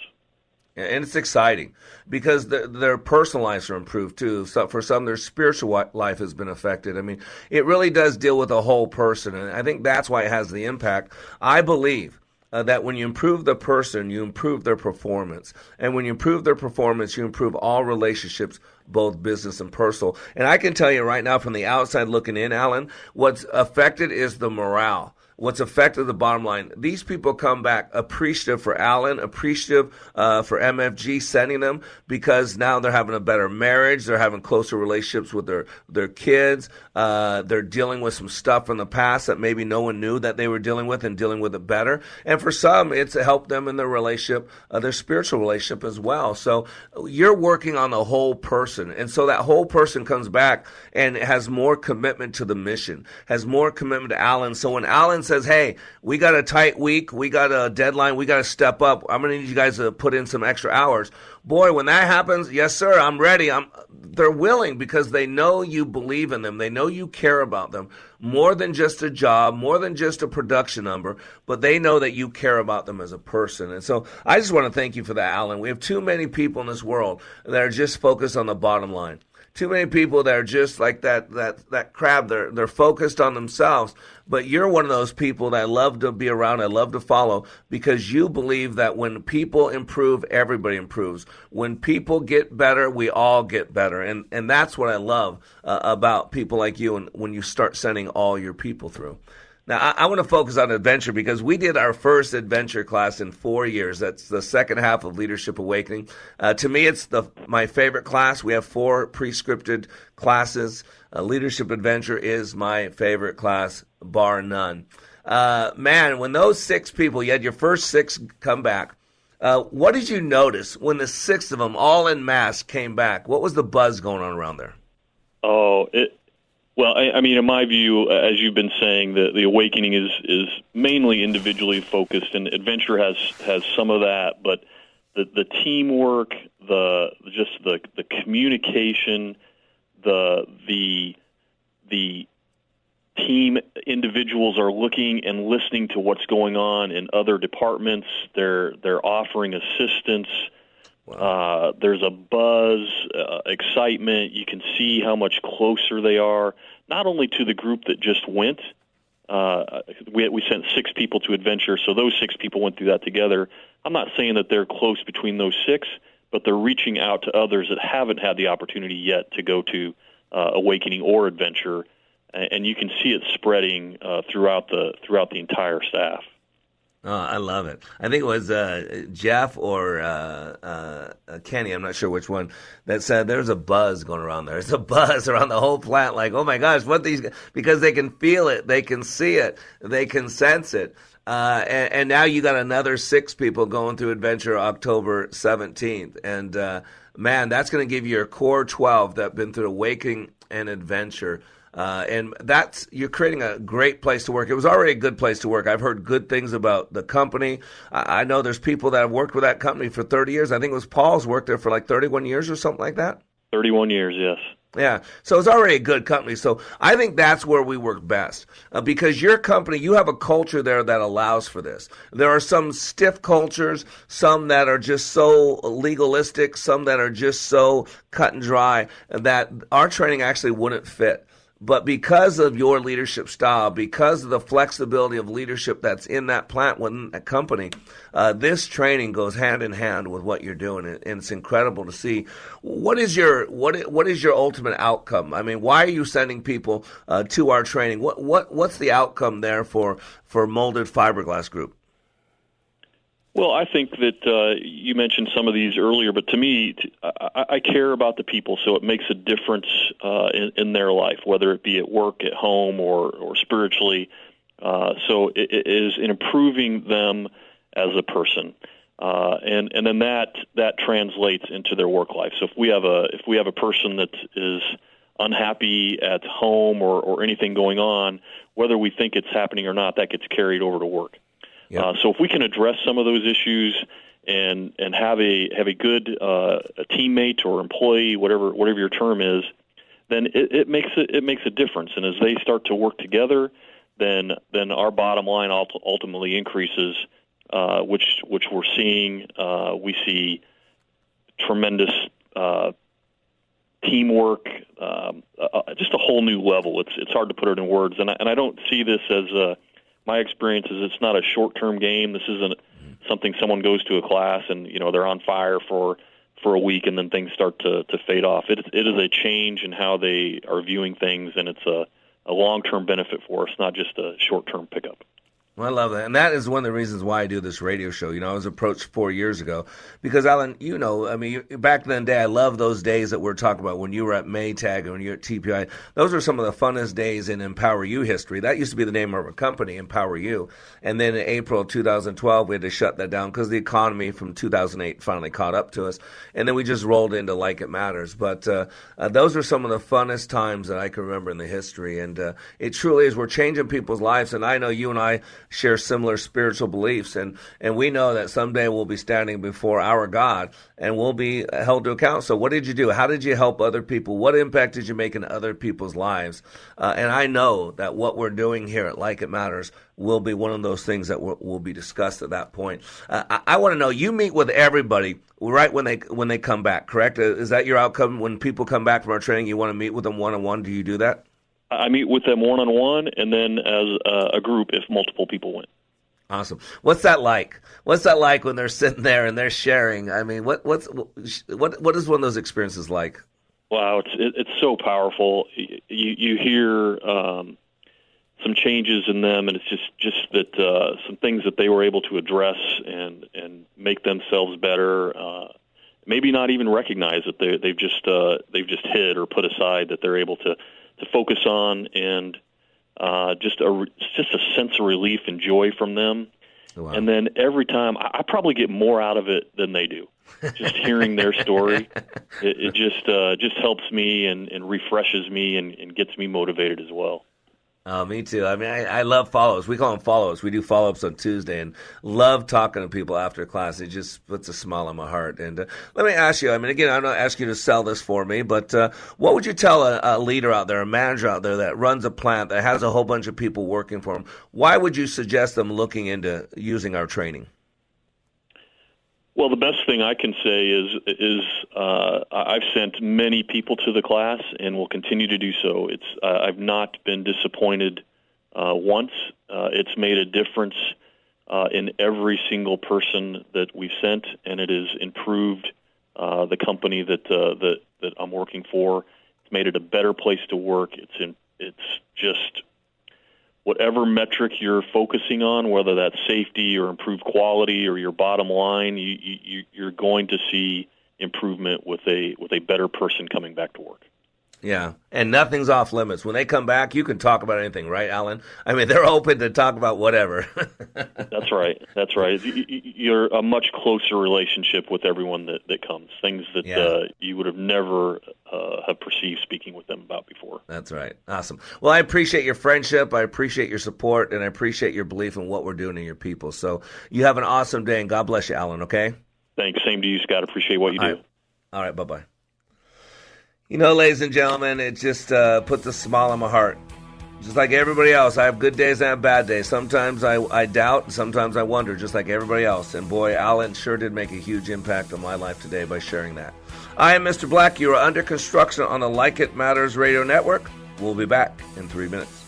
[SPEAKER 10] and it's exciting because the, their personal lives are improved too. So for some, their spiritual life has been affected. I mean, it really does deal with a whole person, and I think that's why it has the impact. I believe uh, that when you improve the person, you improve their performance, and when you improve their performance, you improve all relationships, both business and personal. And I can tell you right now, from the outside looking in, Alan, what's affected is the morale what's affected the bottom line. These people come back appreciative for Alan, appreciative uh, for MFG sending them because now they're having a better marriage, they're having closer relationships with their their kids, uh, they're dealing with some stuff from the past that maybe no one knew that they were dealing with and dealing with it better. And for some, it's helped them in their relationship, uh, their spiritual relationship as well. So you're working on the whole person, and so that whole person comes back and has more commitment to the mission, has more commitment to Alan. So when Alan says, "Hey, we got a tight week, we got a deadline, we got to step up. I'm going to need you guys to put in some extra hours." Boy, when that happens, yes, sir, I'm ready. I'm. They're willing because they know you believe in them. They know you care about them more than just a job, more than just a production number, but they know that you care about them as a person. And so I just want to thank you for that, Alan. We have too many people in this world that are just focused on the bottom line too many people that are just like that that that crab. They're they're focused on themselves. But you're one of those people that I love to be around. I love to follow because you believe that when people improve, everybody improves. When people get better, we all get better, and and that's what I love uh, about people like you. And when you start sending all your people through. Now, I, I want to focus on adventure because we did our first adventure class in four years. That's the second half of Leadership Awakening. Uh, to me, it's the my favorite class. We have four pre-scripted classes. Uh, Leadership Adventure is my favorite class, bar none. Uh, man, when those six people, you had your first six come back. Uh, what did you notice when the six of them, all in mass, came back? What was the buzz going on around there?
[SPEAKER 17] Oh, it well, I, I mean, in my view, as you've been saying, the the awakening is is mainly individually focused, and adventure has has some of that, but the the teamwork, the just the the communication, the the the team individuals are looking and listening to what's going on in other departments. They're they're offering assistance. Uh, there's a buzz, uh, excitement. You can see how much closer they are, not only to the group that just went. Uh, we, we sent six people to adventure, so those six people went through that together. I'm not saying that they're close between those six, but they're reaching out to others that haven't had the opportunity yet to go to uh, awakening or adventure, and you can see it spreading uh, throughout the throughout the entire staff.
[SPEAKER 10] Oh, I love it. I think it was uh, Jeff or uh, uh, Kenny, I'm not sure which one, that said there's a buzz going around there. There's a buzz around the whole plant, like, oh my gosh, what these, because they can feel it, they can see it, they can sense it. Uh, and, and, now you got another six people going through Adventure October 17th. And uh, man, that's going to give you your core 12 that have been through Awakening and Adventure. Uh, and that's you're creating a great place to work. It was already a good place to work. I've heard good things about the company. I, I know there's people that have worked with that company for 30 years. I think it was Paul's worked there for like 31 years or something like that.
[SPEAKER 17] 31 years, yes.
[SPEAKER 10] Yeah, so it's already a good company. So I think that's where we work best uh, because your company, you have a culture there that allows for this. There are some stiff cultures, some that are just so legalistic, some that are just so cut and dry that our training actually wouldn't fit. But because of your leadership style, because of the flexibility of leadership that's in that plant within that company, uh, this training goes hand in hand with what you're doing, and it's incredible to see. What is your what what is your ultimate outcome? I mean, why are you sending people uh, to our training? What what what's the outcome there for for Molded Fiberglass Group?
[SPEAKER 17] Well, I think that uh, you mentioned some of these earlier, but to me, I, I care about the people, so it makes a difference uh, in, in their life, whether it be at work, at home, or or spiritually. Uh, so it, it is improving them as a person, uh, and and then that that translates into their work life. So if we have a if we have a person that is unhappy at home or or anything going on, whether we think it's happening or not, that gets carried over to work. Yep. Uh, so if we can address some of those issues and and have a have a good uh, a teammate or employee, whatever whatever your term is, then it, it makes it it makes a difference. And as they start to work together, then then our bottom line ultimately increases, uh, which which we're seeing. Uh, we see tremendous uh, teamwork, um, uh, just a whole new level. It's it's hard to put it in words, and I, and I don't see this as a my experience is it's not a short term game. This isn't something someone goes to a class and you know they're on fire for for a week and then things start to to fade off. It it is a change in how they are viewing things, and it's a a long term benefit for us, not just a short term pickup.
[SPEAKER 10] Well, I love that. And that is one of the reasons why I do this radio show. You know, I was approached four years ago because, Alan, you know, I mean, back then day, I love those days that we're talking about when you were at Maytag and when you were at TPI. Those are some of the funnest days in Empower You history. That used to be the name of our company, Empower You. And then in April 2012, we had to shut that down because the economy from 2008 finally caught up to us. And then we just rolled into Like It Matters. But uh, uh, those are some of the funnest times that I can remember in the history. And uh, it truly is. We're changing people's lives. And I know you and I share similar spiritual beliefs, and and we know that someday we'll be standing before our God and we'll be held to account. So, what did you do? How did you help other people? What impact did you make in other people's lives? Uh, and I know that what we're doing here at Like It Matters will be one of those things that will, will be discussed at that point. Uh, I, I want to know you meet with everybody right when they when they come back. Correct? Uh, is that your outcome when people come back from our training? You want to meet with them one on one? Do you do that?
[SPEAKER 17] I meet with them one on one, and then as a, a group if multiple people went.
[SPEAKER 10] Awesome. What's that like? What's that like when they're sitting there and they're sharing? I mean, what what's what what is one of those experiences like?
[SPEAKER 17] Wow, it's it, it's so powerful. You you hear um, some changes in them, and it's just just that uh, some things that they were able to address and and make themselves better. Uh, maybe not even recognize that they they've just uh, they've just hid or put aside that they're able to to focus on and uh, just a just a sense of relief and joy from them. Oh, wow. And then every time, I, I probably get more out of it than they do. Just hearing their story, it, it just uh, just helps me and, and refreshes me and, and gets me motivated as well.
[SPEAKER 10] Oh, me too. I mean, I, I love follow-ups. We call them follow-ups. We do follow-ups on Tuesday, and love talking to people after class. It just puts a smile on my heart. And uh, let me ask you. I mean, again, I'm not asking you to sell this for me, but uh, what would you tell a, a, leader out there, a manager out there that runs a plant that has a whole bunch of people working for them? Why would you suggest them looking into using our training?
[SPEAKER 17] Well, the best thing I can say is is uh, I've sent many people to the class and will continue to do so. It's uh, I've not been disappointed uh, once. Uh, it's made a difference uh, in every single person that we've sent, and it has improved uh, the company that that that I'm working for. It's made it a better place to work. It's in, it's just whatever metric you're focusing on, whether that's safety or improved quality or your bottom line, you, you, you're going to see improvement with a with a better person coming back to work.
[SPEAKER 10] Yeah, and nothing's off limits. When they come back, you can talk about anything, right, Alan? I mean, they're open to talk about whatever.
[SPEAKER 17] That's right. That's right. You're a much closer relationship with everyone that, that comes. Things that yeah. uh, you would have never uh, have perceived speaking with them about before.
[SPEAKER 10] That's right. Awesome. Well, I appreciate your friendship. I appreciate your support, and I appreciate your belief in what we're doing in your people. So you have an awesome day, and God bless you, Alan. Okay.
[SPEAKER 17] Thanks. Same to you, Scott. Appreciate what you
[SPEAKER 10] All
[SPEAKER 17] do.
[SPEAKER 10] Right. All right. Bye bye. You know, ladies and gentlemen, it just uh, puts a smile on my heart. Just like everybody else, I have good days and I have bad days. Sometimes I, I doubt, sometimes I wonder, just like everybody else. And boy, Alan sure did make a huge impact on my life today by sharing that. I am Mr. Black. You are under construction on the Like It Matters radio network. We'll be back in three minutes.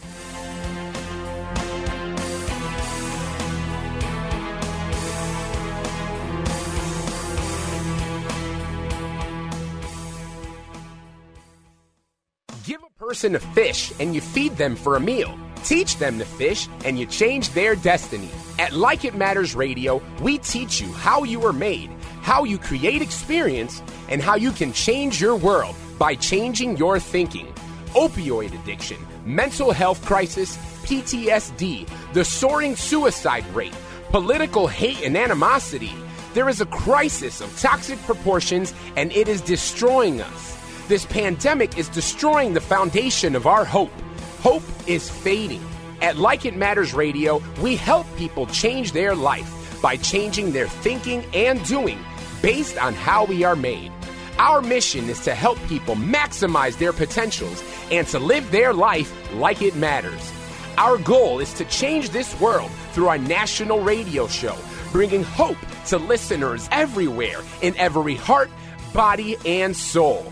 [SPEAKER 22] Person to fish and you feed them for a meal. Teach them to fish and you change their destiny. At Like It Matters Radio, we teach you how you are made, how you create experience, and how you can change your world by changing your thinking. Opioid addiction, mental health crisis, PTSD, the soaring suicide rate, political hate and animosity. There is a crisis of toxic proportions and it is destroying us. This pandemic is destroying the foundation of our hope. Hope is fading. At Like It Matters Radio, we help people change their life by changing their thinking and doing based on how we are made. Our mission is to help people maximize their potentials and to live their life like it matters. Our goal is to change this world through our national radio show, bringing hope to listeners everywhere in every heart, body, and soul.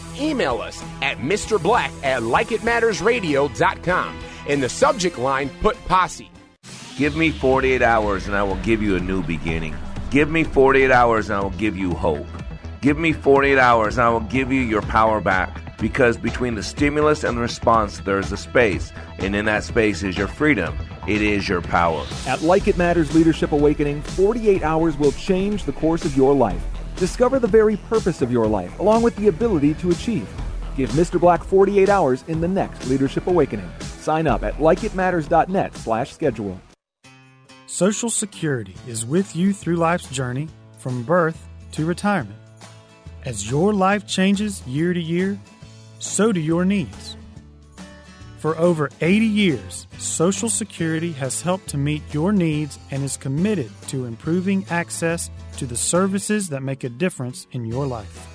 [SPEAKER 22] email us at Mr. Black at likeitmattersradio.com. In the subject line, put posse.
[SPEAKER 10] Give me 48 hours and I will give you a new beginning. Give me 48 hours and I will give you hope. Give me 48 hours and I will give you your power back. Because between the stimulus and the response, there is a space. And in that space is your freedom. It is your power.
[SPEAKER 23] At Like It Matters Leadership Awakening, 48 hours will change the course of your life. Discover the very purpose of your life, along with the ability to achieve. Give Mr. Black 48 hours in the next Leadership Awakening. Sign up at likeitmatters.net slash schedule.
[SPEAKER 24] Social Security is with you through life's journey from birth to retirement. As your life changes year to year, so do your needs. For over 80 years, Social Security has helped to meet your needs and is committed to improving access to the services that make a difference in your life.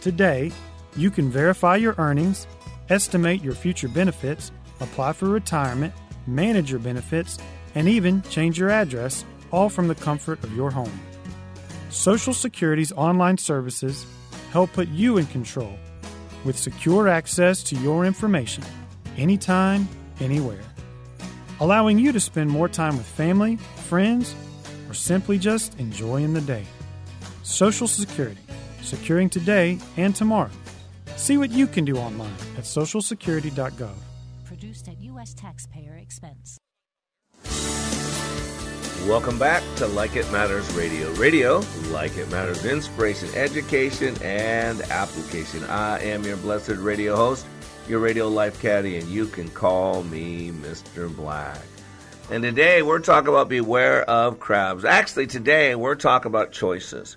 [SPEAKER 24] Today, you can verify your earnings, estimate your future benefits, apply for retirement, manage your benefits, and even change your address, all from the comfort of your home. Social Security's online services help put you in control with secure access to your information anytime, anywhere, allowing you to spend more time with family, friends, or simply just enjoying the day. Social Security, securing today and tomorrow. See what you can do online at socialsecurity.gov.
[SPEAKER 25] Produced at U.S. taxpayer expense.
[SPEAKER 10] Welcome back to Like It Matters Radio. Radio, like it matters, inspiration, education, and application. I am your blessed radio host, your radio life caddy, and you can call me Mr. Black. And today we're talking about beware of crabs. Actually, today we're talking about choices.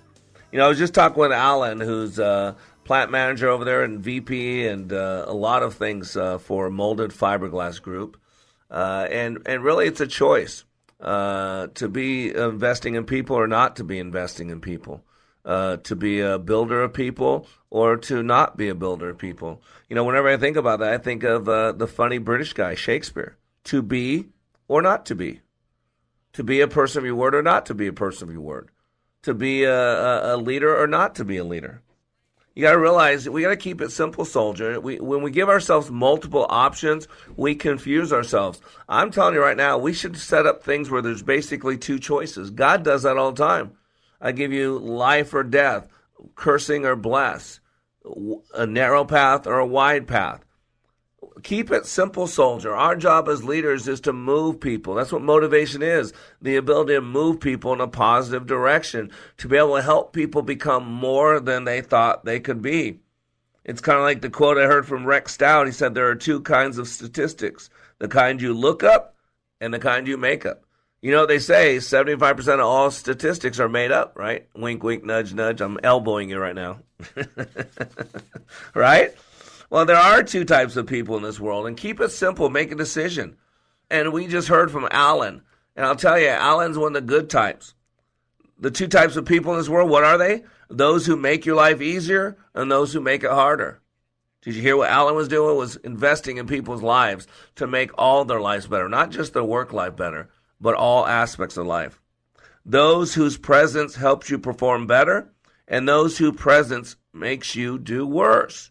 [SPEAKER 10] You know, I was just talking with Alan, who's a plant manager over there and VP and uh, a lot of things uh, for Molded Fiberglass Group. Uh, and, and really, it's a choice uh, to be investing in people or not to be investing in people. Uh, to be a builder of people or to not be a builder of people. You know, whenever I think about that, I think of uh, the funny British guy, Shakespeare. To be or not to be. To be a person of your word or not to be a person of your word. To be a, a, leader or not to be a leader. You got to realize we got to keep it simple, soldier. We, when we give ourselves multiple options, we confuse ourselves. I'm telling you right now, we should set up things where there's basically two choices. God does that all the time. I give you life or death, cursing or bless, a narrow path or a wide path. Keep it simple, soldier. Our job as leaders is to move people. That's what motivation is the ability to move people in a positive direction, to be able to help people become more than they thought they could be. It's kind of like the quote I heard from Rex Stout. He said, There are two kinds of statistics the kind you look up and the kind you make up. You know, they say 75% of all statistics are made up, right? Wink, wink, nudge, nudge. I'm elbowing you right now. right? Well, there are two types of people in this world, and keep it simple. Make a decision. And we just heard from Alan. And I'll tell you, Alan's one of the good types. The two types of people in this world, what are they? Those who make your life easier and those who make it harder. Did you hear what Alan was doing? Was investing in people's lives to make all their lives better, not just their work life better but all aspects of life. Those whose presence helps you perform better, and those whose presence makes you do worse.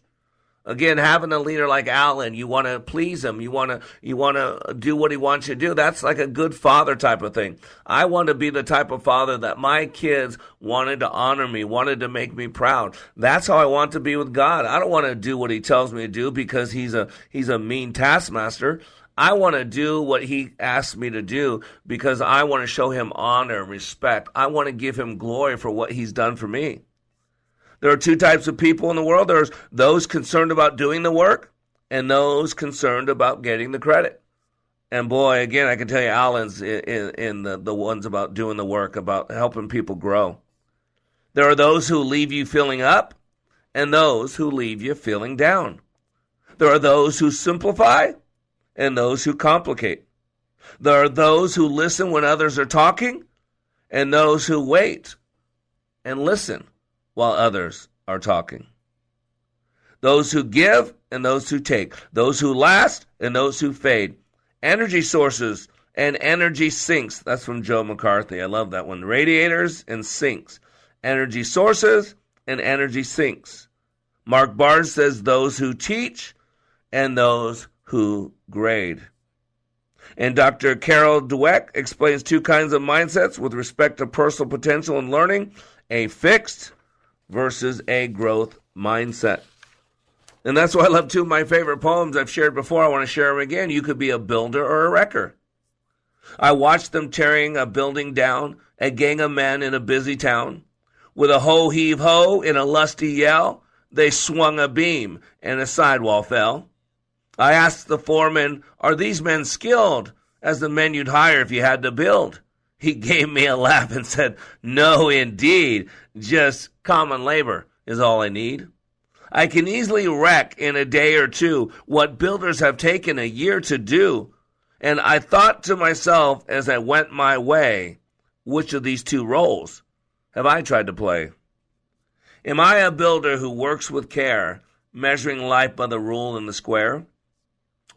[SPEAKER 10] Again, having a leader like Alan, you want to please him. You want to you want to do what he wants you to do. That's like a good father type of thing. I want to be the type of father that my kids wanted to honor me, wanted to make me proud. That's how I want to be with God. I don't want to do what he tells me to do because he's a he's a mean taskmaster. I want to do what he asks me to do because I want to show him honor and respect. I want to give him glory for what he's done for me. There are two types of people in the world there's those concerned about doing the work and those concerned about getting the credit. And boy, again, I can tell you, Alan's in, in the, the ones about doing the work, about helping people grow. There are those who leave you feeling up and those who leave you feeling down. There are those who simplify and those who complicate. There are those who listen when others are talking, and those who wait and listen while others are talking. Those who give and those who take. Those who last and those who fade. Energy sources and energy sinks. That's from Joe McCarthy. I love that one. Radiators and sinks. Energy sources and energy sinks. Mark Barnes says those who teach and those who grade. And Dr. Carol Dweck explains two kinds of mindsets with respect to personal potential and learning a fixed versus a growth mindset. And that's why I love two of my favorite poems I've shared before. I want to share them again. You could be a builder or a wrecker. I watched them tearing a building down, a gang of men in a busy town. With a ho heave ho in a lusty yell, they swung a beam and a sidewall fell. I asked the foreman, Are these men skilled as the men you'd hire if you had to build? He gave me a laugh and said, No, indeed. Just common labor is all I need. I can easily wreck in a day or two what builders have taken a year to do. And I thought to myself as I went my way, which of these two roles have I tried to play? Am I a builder who works with care, measuring life by the rule and the square?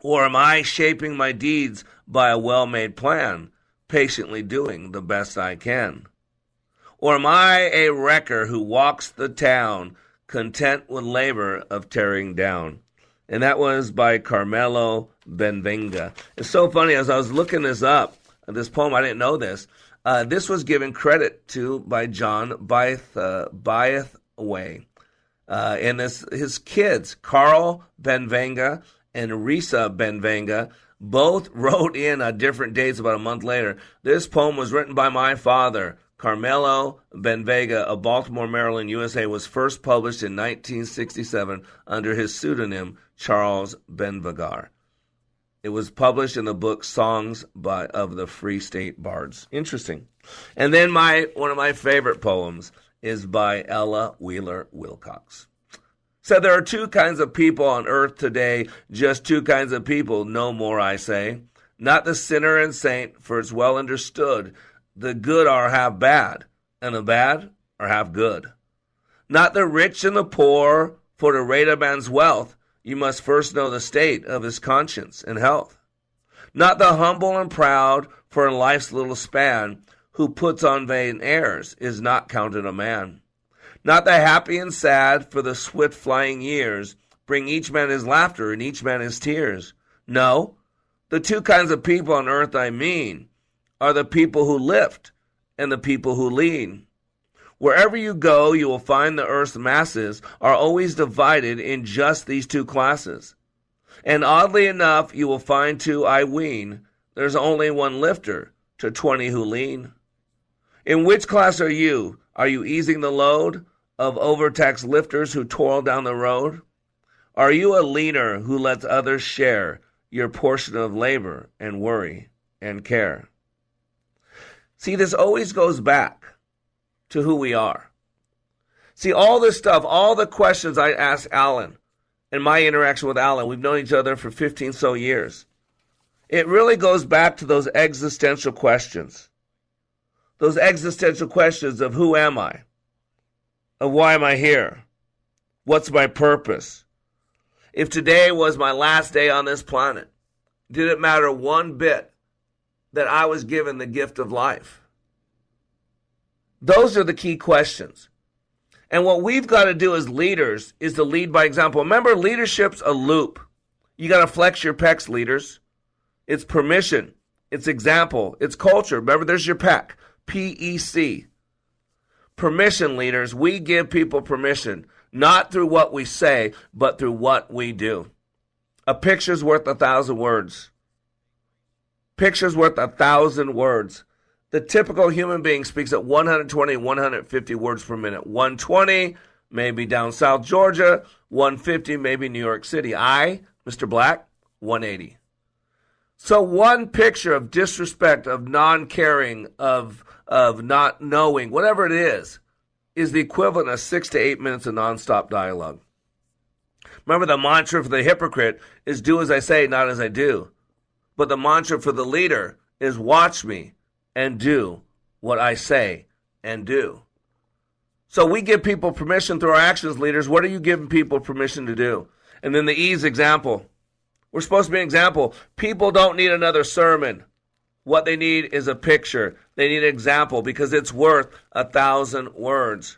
[SPEAKER 10] Or am I shaping my deeds by a well made plan, patiently doing the best I can? Or am I a wrecker who walks the town, content with labor of tearing down? And that was by Carmelo Benvenga. It's so funny, as I was looking this up, this poem, I didn't know this. Uh, this was given credit to by John Byth, uh, Bytheway. Uh, and this, his kids, Carl Benvenga and Risa Benvenga both wrote in on different dates about a month later. This poem was written by my father, Carmelo Benvenga of Baltimore, Maryland, USA, was first published in 1967 under his pseudonym Charles Benvegar. It was published in the book Songs by of the Free State Bards. Interesting. And then my one of my favorite poems is by Ella Wheeler Wilcox. Said there are two kinds of people on earth today, just two kinds of people, no more, I say. Not the sinner and saint, for it's well understood the good are half bad, and the bad are half good. Not the rich and the poor, for to rate a man's wealth, you must first know the state of his conscience and health. Not the humble and proud, For in life's little span, who puts on vain airs is not counted a man. Not the happy and sad, for the swift flying years bring each man his laughter and each man his tears. No, the two kinds of people on earth I mean are the people who lift and the people who lean. Wherever you go, you will find the earth's masses are always divided in just these two classes. And oddly enough, you will find too, I ween, there's only one lifter to 20 who lean. In which class are you? Are you easing the load of overtaxed lifters who toil down the road? Are you a leader who lets others share your portion of labor and worry and care? See, this always goes back to who we are. See, all this stuff, all the questions I asked Alan and my interaction with Alan, we've known each other for 15 so years. It really goes back to those existential questions. Those existential questions of who am I? Of why am I here? What's my purpose? If today was my last day on this planet, did it matter one bit that I was given the gift of life? Those are the key questions. And what we've got to do as leaders is to lead by example. Remember, leadership's a loop. You got to flex your pecs, leaders. It's permission, it's example, it's culture. Remember, there's your PEC, P E C. Permission, leaders. We give people permission, not through what we say, but through what we do. A picture's worth a thousand words. Picture's worth a thousand words. The typical human being speaks at 120, 150 words per minute. 120, maybe down South Georgia. 150, maybe New York City. I, Mr. Black, 180. So one picture of disrespect, of non-caring, of of not knowing, whatever it is, is the equivalent of six to eight minutes of nonstop dialogue. Remember, the mantra for the hypocrite is "Do as I say, not as I do," but the mantra for the leader is "Watch me and do what I say and do." So we give people permission through our actions, leaders. What are you giving people permission to do? And then the E's example. We're supposed to be an example. People don't need another sermon. What they need is a picture. They need an example because it's worth a thousand words.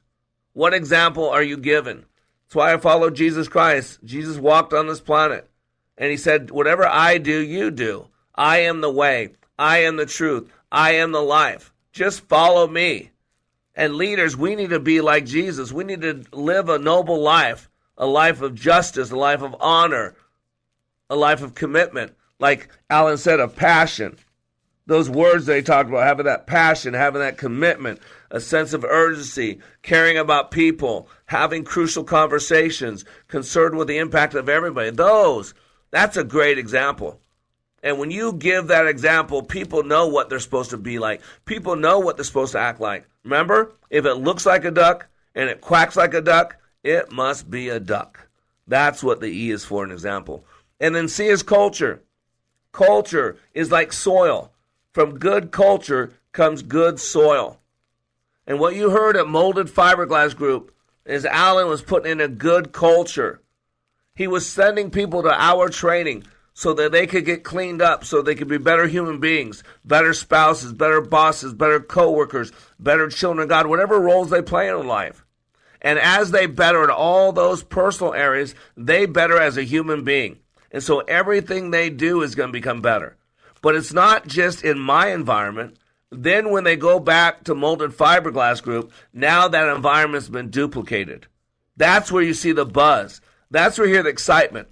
[SPEAKER 10] What example are you given? That's why I follow Jesus Christ. Jesus walked on this planet and he said, Whatever I do, you do. I am the way. I am the truth. I am the life. Just follow me. And leaders, we need to be like Jesus. We need to live a noble life, a life of justice, a life of honor, a life of commitment, like Alan said, of passion. Those words they talked about, having that passion, having that commitment, a sense of urgency, caring about people, having crucial conversations, concerned with the impact of everybody. Those, that's a great example. And when you give that example, people know what they're supposed to be like. People know what they're supposed to act like. Remember, if it looks like a duck and it quacks like a duck, it must be a duck. That's what the E is for an example. And then C is culture. Culture is like soil. From good culture comes good soil. And what you heard at Molded Fiberglass Group is Alan was putting in a good culture. He was sending people to our training so that they could get cleaned up, so they could be better human beings, better spouses, better bosses, better coworkers, better children of God, whatever roles they play in life. And as they better in all those personal areas, they better as a human being. And so everything they do is going to become better. But it's not just in my environment. Then when they go back to Molded Fiberglass Group, now that environment's been duplicated. That's where you see the buzz. That's where you hear the excitement.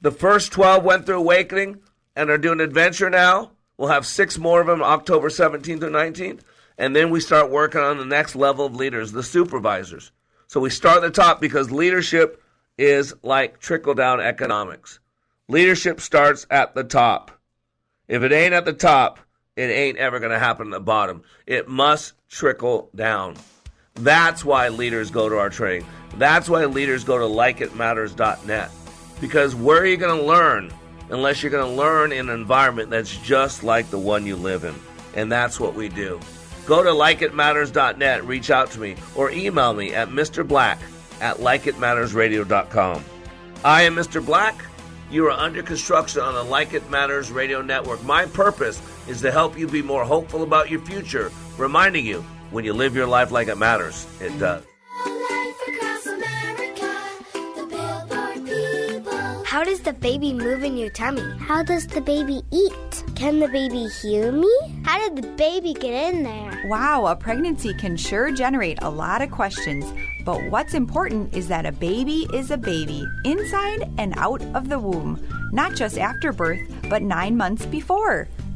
[SPEAKER 10] The first 12 went through Awakening and are doing Adventure now. We'll have six more of them October 17th through 19th. And then we start working on the next level of leaders, the supervisors. So we start at the top because leadership is like trickle down economics. Leadership starts at the top. If it ain't at the top, it ain't ever going to happen at the bottom. It must trickle down. That's why leaders go to our training. That's why leaders go to likeitmatters.net. Because where are you going to learn unless you're going to learn in an environment that's just like the one you live in? And that's what we do. Go to likeitmatters.net, reach out to me, or email me at Mr. Black at likeitmattersradio.com. I am Mr. Black. You are under construction on the Like It Matters radio network. My purpose is to help you be more hopeful about your future, reminding you when you live your life like it matters, it does.
[SPEAKER 26] How does the baby move in your tummy? How does the baby eat? Can the baby hear me? How did the baby get in there?
[SPEAKER 27] Wow, a pregnancy can sure generate a lot of questions. But what's important is that a baby is a baby, inside and out of the womb, not just after birth, but nine months before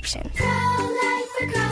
[SPEAKER 28] Three